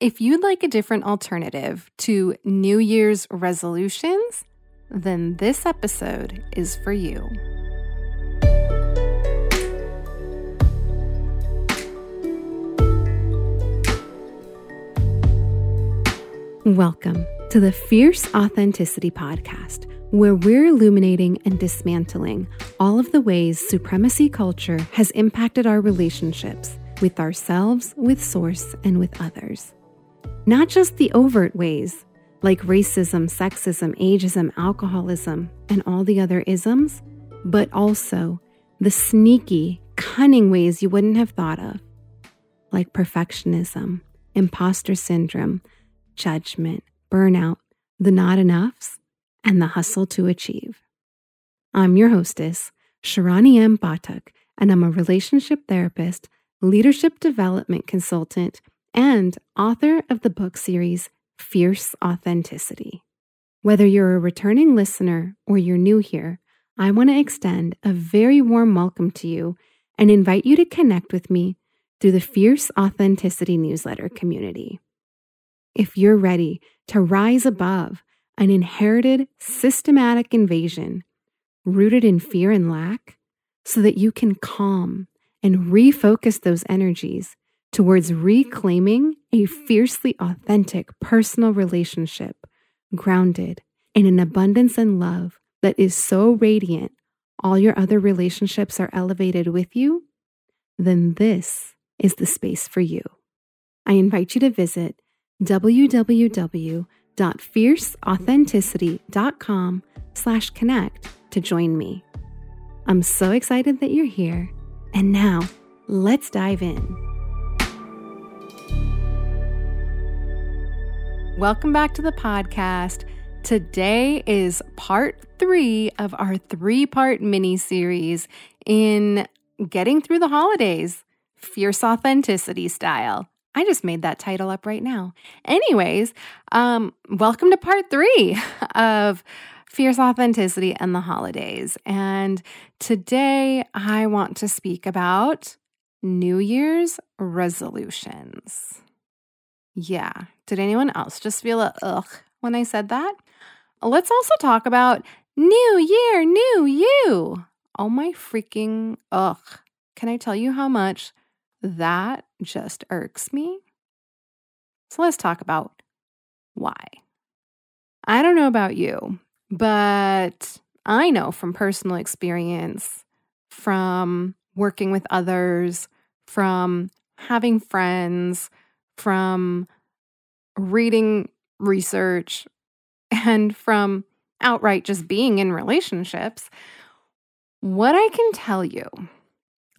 If you'd like a different alternative to New Year's resolutions, then this episode is for you. Welcome to the Fierce Authenticity Podcast, where we're illuminating and dismantling all of the ways supremacy culture has impacted our relationships with ourselves, with Source, and with others. Not just the overt ways, like racism, sexism, ageism, alcoholism, and all the other isms, but also the sneaky, cunning ways you wouldn't have thought of, like perfectionism, imposter syndrome judgment, burnout, the not enoughs, and the hustle to achieve. I'm your hostess, Sharani M. Pathak, and I'm a relationship therapist, leadership development consultant, and author of the book series Fierce Authenticity. Whether you're a returning listener or you're new here, I want to extend a very warm welcome to you and invite you to connect with me through the Fierce Authenticity newsletter community if you're ready to rise above an inherited systematic invasion rooted in fear and lack so that you can calm and refocus those energies towards reclaiming a fiercely authentic personal relationship grounded in an abundance and love that is so radiant all your other relationships are elevated with you, then this is the space for you. I invite you to visit www.fierceauthenticity.com slash connect to join me. I'm so excited that you're here. And now, let's dive in. Welcome back to the podcast. Today is part three of our three part mini series in getting through the holidays, fierce authenticity style. I just made that title up right now. Anyways, um, welcome to part three of Fierce Authenticity and the Holidays. And today I want to speak about New Year's resolutions. Yeah. Did anyone else just feel a ugh when I said that? Let's also talk about New Year, New You. Oh my freaking ugh. Can I tell you how much that just irks me. So let's talk about why. I don't know about you, but I know from personal experience, from working with others, from having friends, from reading research, and from outright just being in relationships, what I can tell you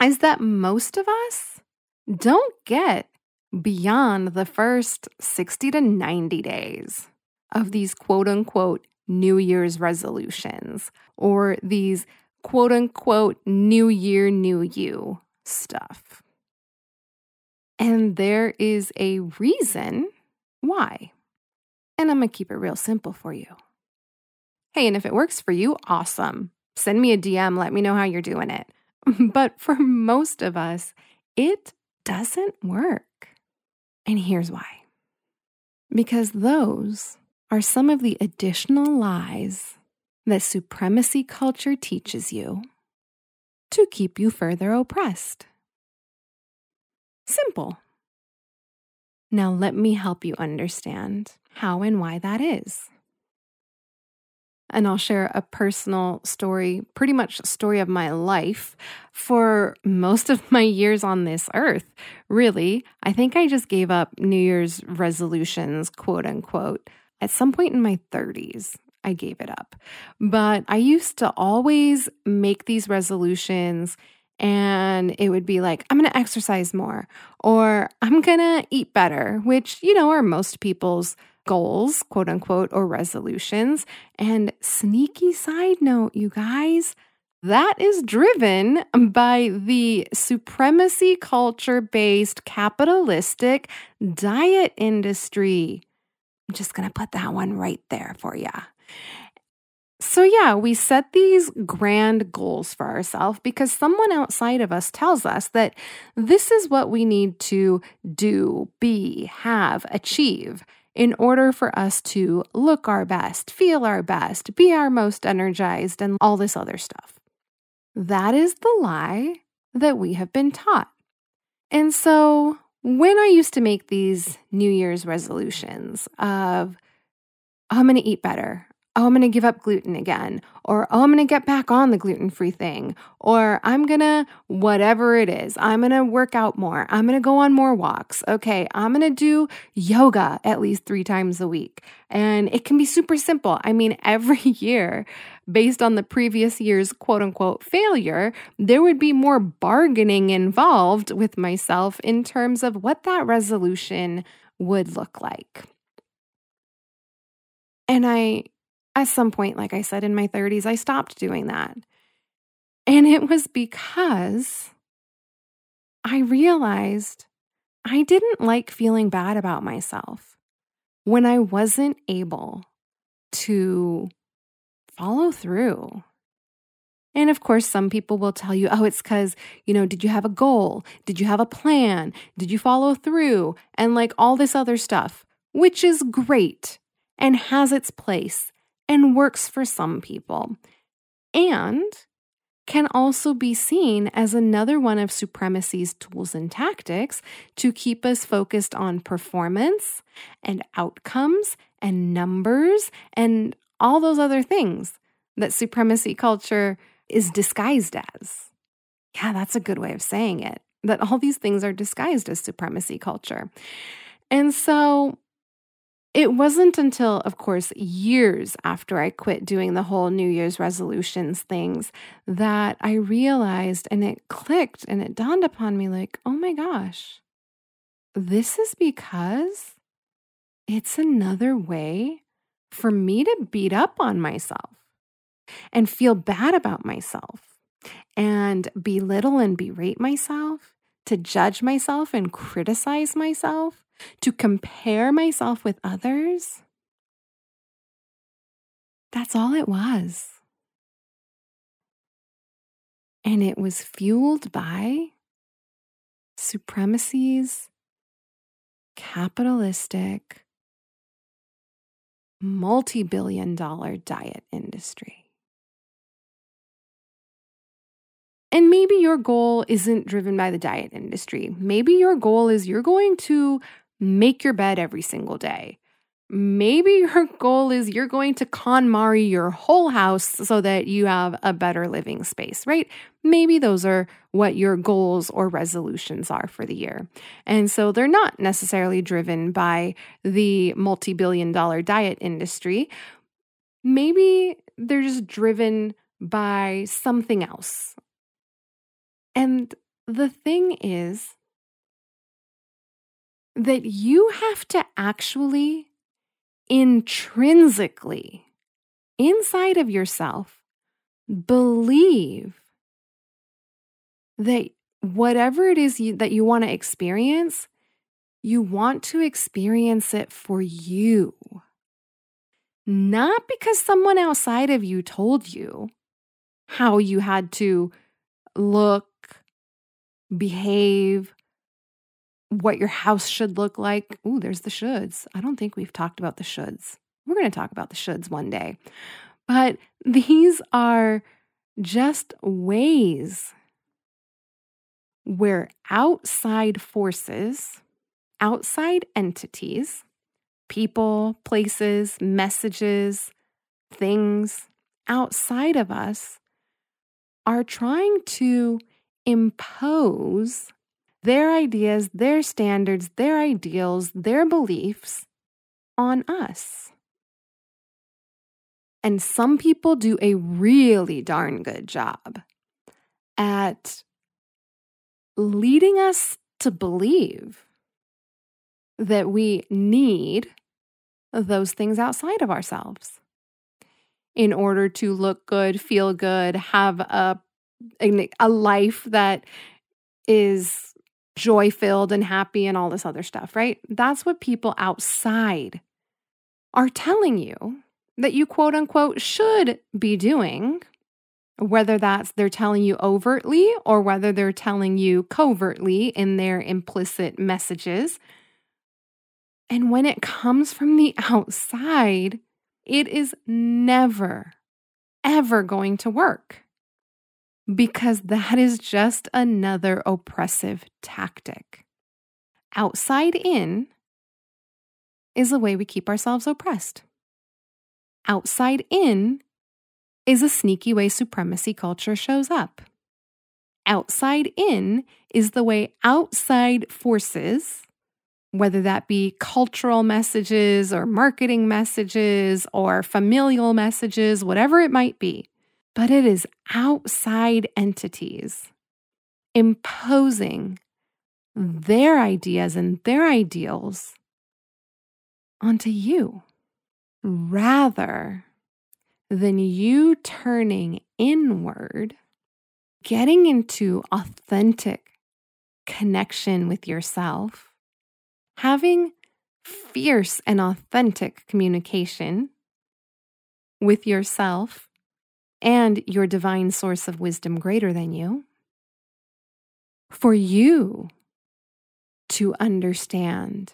is that most of us don't get beyond the first 60 to 90 days of these quote unquote New Year's resolutions or these quote unquote New Year, New You stuff. And there is a reason why. And I'm going to keep it real simple for you. Hey, and if it works for you, awesome. Send me a DM, let me know how you're doing it. But for most of us, it doesn't work. And here's why because those are some of the additional lies that supremacy culture teaches you to keep you further oppressed. Simple. Now, let me help you understand how and why that is and I'll share a personal story, pretty much story of my life for most of my years on this earth. Really, I think I just gave up New Year's resolutions, quote unquote, at some point in my 30s. I gave it up. But I used to always make these resolutions and it would be like, I'm going to exercise more or I'm going to eat better, which, you know, are most people's goals, quote unquote, or resolutions. And sneaky side note, you guys, that is driven by the supremacy culture based capitalistic diet industry. I'm just going to put that one right there for you. So, yeah, we set these grand goals for ourselves because someone outside of us tells us that this is what we need to do, be, have, achieve in order for us to look our best, feel our best, be our most energized, and all this other stuff. That is the lie that we have been taught. And so, when I used to make these New Year's resolutions of, oh, I'm going to eat better, oh, I'm going to give up gluten again, or oh, I'm going to get back on the gluten free thing, or I'm going to, whatever it is, I'm going to work out more. I'm going to go on more walks. Okay, I'm going to do yoga at least three times a week. And it can be super simple. I mean, every year, based on the previous year's quote unquote failure, there would be more bargaining involved with myself in terms of what that resolution would look like. And I at some point, like I said in my 30s, I stopped doing that. And it was because I realized I didn't like feeling bad about myself when I wasn't able to follow through. And of course, some people will tell you, oh, it's because, you know, did you have a goal? Did you have a plan? Did you follow through? And like all this other stuff, which is great and has its place and works for some people, and can also be seen as another one of supremacy's tools and tactics to keep us focused on performance and outcomes and numbers and all those other things that supremacy culture is disguised as. Yeah, that's a good way of saying it. That all these things are disguised as supremacy culture. And so it wasn't until, of course, years after I quit doing the whole New Year's resolutions things that I realized and it clicked and it dawned upon me like, oh my gosh, this is because it's another way for me to beat up on myself and feel bad about myself and belittle and berate myself, to judge myself and criticize myself to compare myself with others, that's all it was. And it was fueled by supremacy's capitalistic, multi billion dollar diet industry. And maybe your goal isn't driven by the diet industry. Maybe your goal is you're going to make your bed every single day. Maybe your goal is you're going to KonMari your whole house so that you have a better living space, right? Maybe those are what your goals or resolutions are for the year. And so they're not necessarily driven by the multi billion dollar diet industry. Maybe they're just driven by something else. And the thing is, that you have to actually intrinsically, inside of yourself, believe that whatever it is you, that you want to experience, you want to experience it for you. Not because someone outside of you told you how you had to look, behave, what your house should look like. Ooh, there's the shoulds. I don't think we've talked about the shoulds. We're going to talk about the shoulds one day. But these are just ways where outside forces, outside entities, people, places, messages, things outside of us are trying to impose their ideas, their standards, their ideals, their beliefs on us. And some people do a really darn good job at leading us to believe that we need those things outside of ourselves in order to look good, feel good, have a, a life that is joy filled and happy and all this other stuff, right? That's what people outside are telling you that you quote unquote should be doing, whether that's they're telling you overtly or whether they're telling you covertly in their implicit messages. And when it comes from the outside, it is never, ever going to work because that is just another oppressive tactic. Outside in is the way we keep ourselves oppressed. Outside in is a sneaky way supremacy culture shows up. Outside in is the way outside forces, whether that be cultural messages or marketing messages or familial messages, whatever it might be, but it is outside entities imposing their ideas and their ideals onto you rather than you turning inward, getting into authentic connection with yourself, having fierce and authentic communication with yourself and your divine source of wisdom greater than you, for you to understand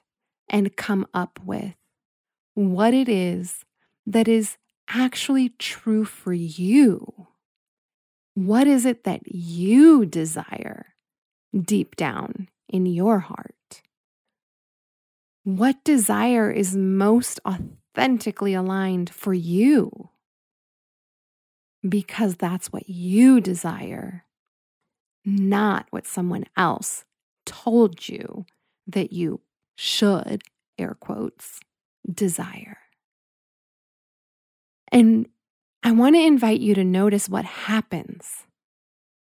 and come up with what it is that is actually true for you. What is it that you desire deep down in your heart? What desire is most authentically aligned for you? Because that's what you desire, not what someone else told you that you should, air quotes, desire. And I want to invite you to notice what happens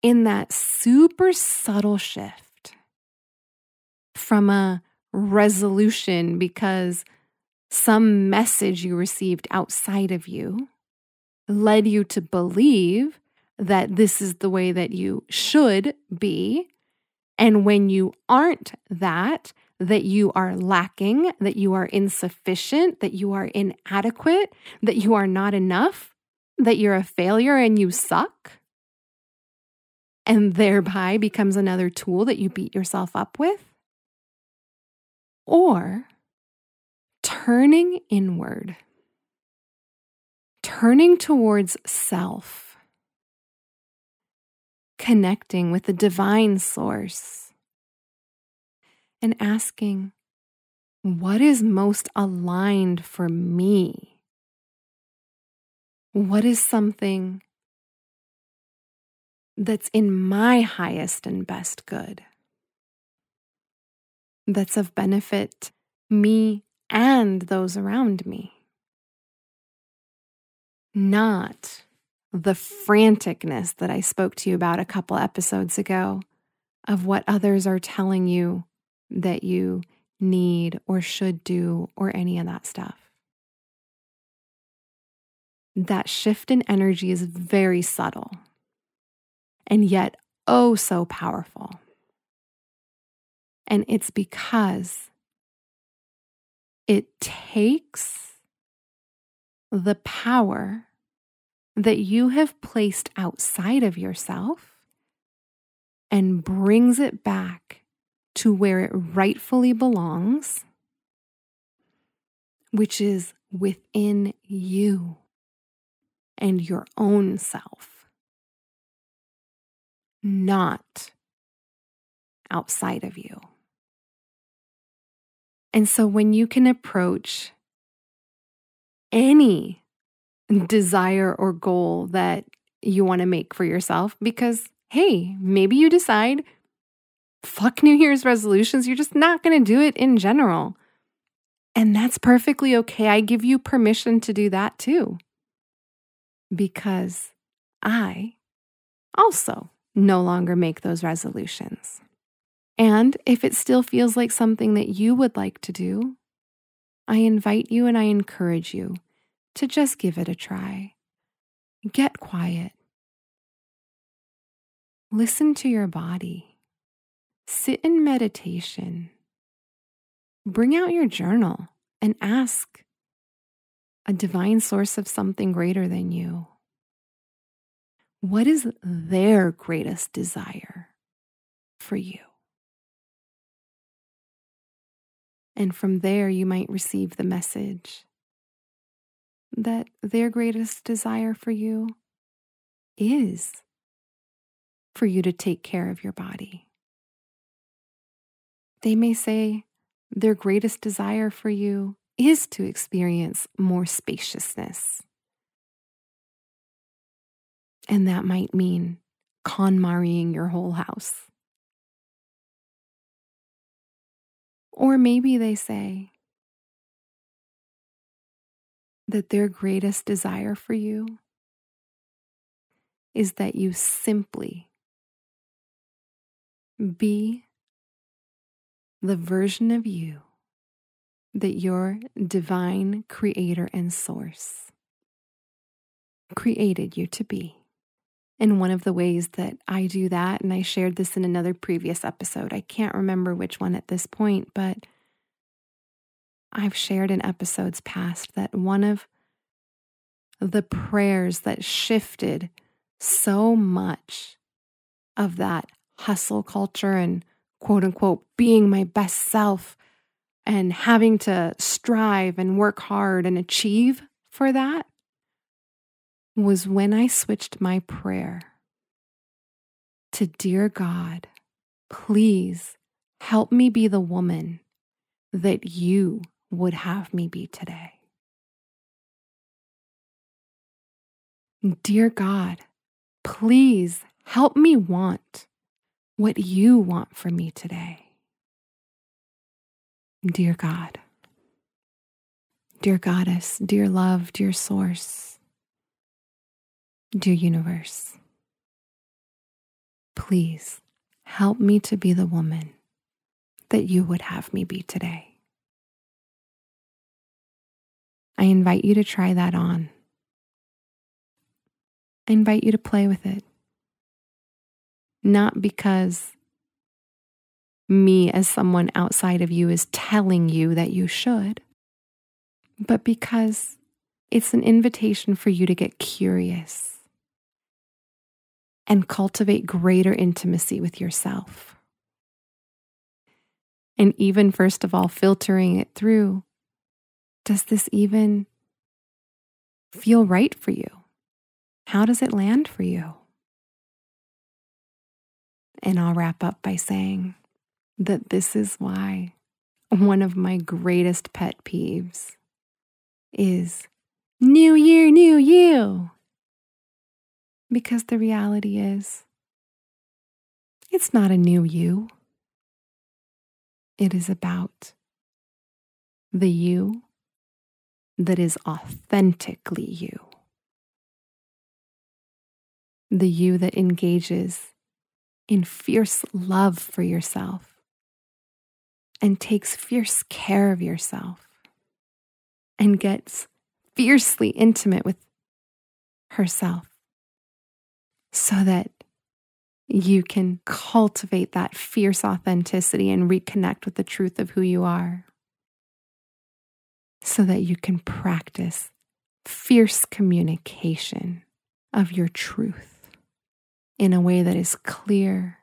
in that super subtle shift from a resolution because some message you received outside of you led you to believe that this is the way that you should be. And when you aren't that, that you are lacking, that you are insufficient, that you are inadequate, that you are not enough, that you're a failure and you suck, and thereby becomes another tool that you beat yourself up with. Or turning inward turning towards self, connecting with the divine source, and asking, What is most aligned for me? What is something that's in my highest and best good? That's of benefit me and those around me not the franticness that I spoke to you about a couple episodes ago of what others are telling you that you need or should do or any of that stuff. That shift in energy is very subtle and yet oh so powerful. And it's because it takes the power that you have placed outside of yourself and brings it back to where it rightfully belongs, which is within you and your own self, not outside of you. And so when you can approach any desire or goal that you want to make for yourself because, hey, maybe you decide, fuck New Year's resolutions, you're just not going to do it in general. And that's perfectly okay. I give you permission to do that too. Because I also no longer make those resolutions. And if it still feels like something that you would like to do, I invite you and I encourage you to just give it a try. Get quiet. Listen to your body. Sit in meditation. Bring out your journal and ask a divine source of something greater than you. What is their greatest desire for you? And from there, you might receive the message that their greatest desire for you is for you to take care of your body. They may say their greatest desire for you is to experience more spaciousness. And that might mean KonMariing your whole house. Or maybe they say that their greatest desire for you is that you simply be the version of you that your divine creator and source created you to be. And one of the ways that I do that, and I shared this in another previous episode, I can't remember which one at this point, but I've shared in episodes past that one of the prayers that shifted so much of that hustle culture and quote unquote being my best self and having to strive and work hard and achieve for that was when I switched my prayer to Dear God, please help me be the woman that you would have me be today. Dear God, please help me want what you want for me today. Dear God, dear Goddess, dear love, dear Source, dear Universe, please help me to be the woman that you would have me be today. I invite you to try that on. I invite you to play with it. Not because me as someone outside of you is telling you that you should, but because it's an invitation for you to get curious and cultivate greater intimacy with yourself. And even, first of all, filtering it through does this even feel right for you? How does it land for you? And I'll wrap up by saying, that this is why one of my greatest pet peeves is New Year, New You. Because the reality is, it's not a new you. It is about the you that is authentically you. The you that engages in fierce love for yourself and takes fierce care of yourself and gets fiercely intimate with herself so that you can cultivate that fierce authenticity and reconnect with the truth of who you are. So that you can practice fierce communication of your truth in a way that is clear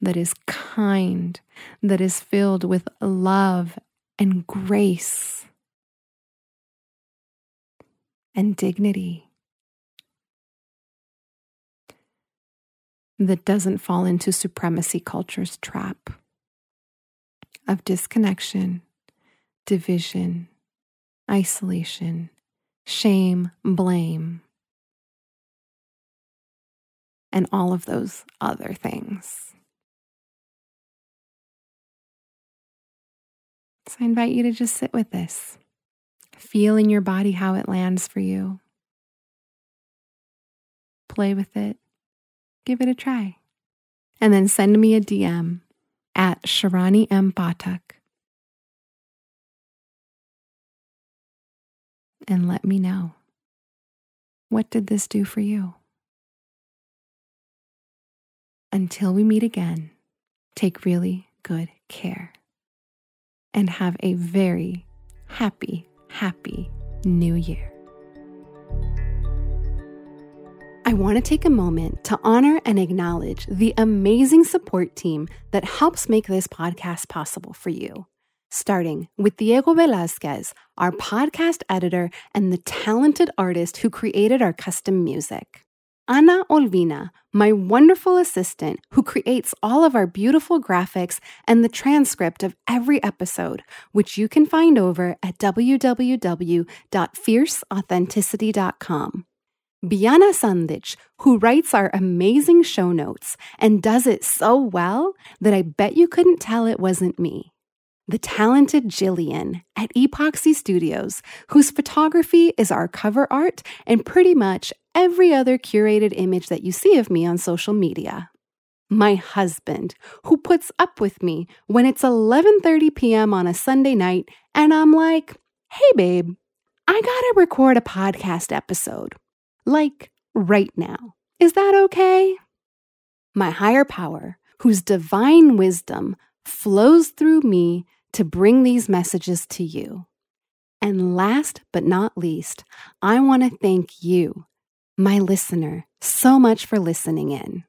that is kind, that is filled with love and grace and dignity, that doesn't fall into supremacy culture's trap of disconnection, division, isolation, shame, blame, and all of those other things. So I invite you to just sit with this. Feel in your body how it lands for you. Play with it. Give it a try. And then send me a DM at Sharani M. Pathak. And let me know. What did this do for you? Until we meet again, take really good care and have a very happy, happy new year. I want to take a moment to honor and acknowledge the amazing support team that helps make this podcast possible for you. Starting with Diego Velazquez, our podcast editor and the talented artist who created our custom music. Ana Olvina, my wonderful assistant who creates all of our beautiful graphics and the transcript of every episode, which you can find over at www.fierceauthenticity.com. Biana Sandich, who writes our amazing show notes and does it so well that I bet you couldn't tell it wasn't me. The talented Jillian at Epoxy Studios, whose photography is our cover art and pretty much every other curated image that you see of me on social media. My husband, who puts up with me when it's 11:30 p.m. on a Sunday night and I'm like, "Hey babe, I got to record a podcast episode." Like right now. Is that okay? My higher power, whose divine wisdom flows through me to bring these messages to you. And last but not least, I want to thank you, my listener, so much for listening in.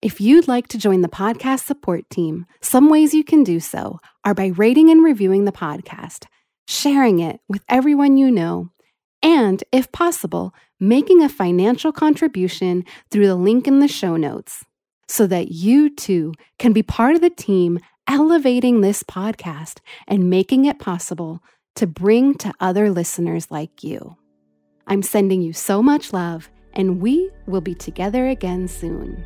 If you'd like to join the podcast support team, some ways you can do so are by rating and reviewing the podcast, sharing it with everyone you know, and, if possible, making a financial contribution through the link in the show notes so that you too can be part of the team elevating this podcast and making it possible to bring to other listeners like you. I'm sending you so much love, and we will be together again soon.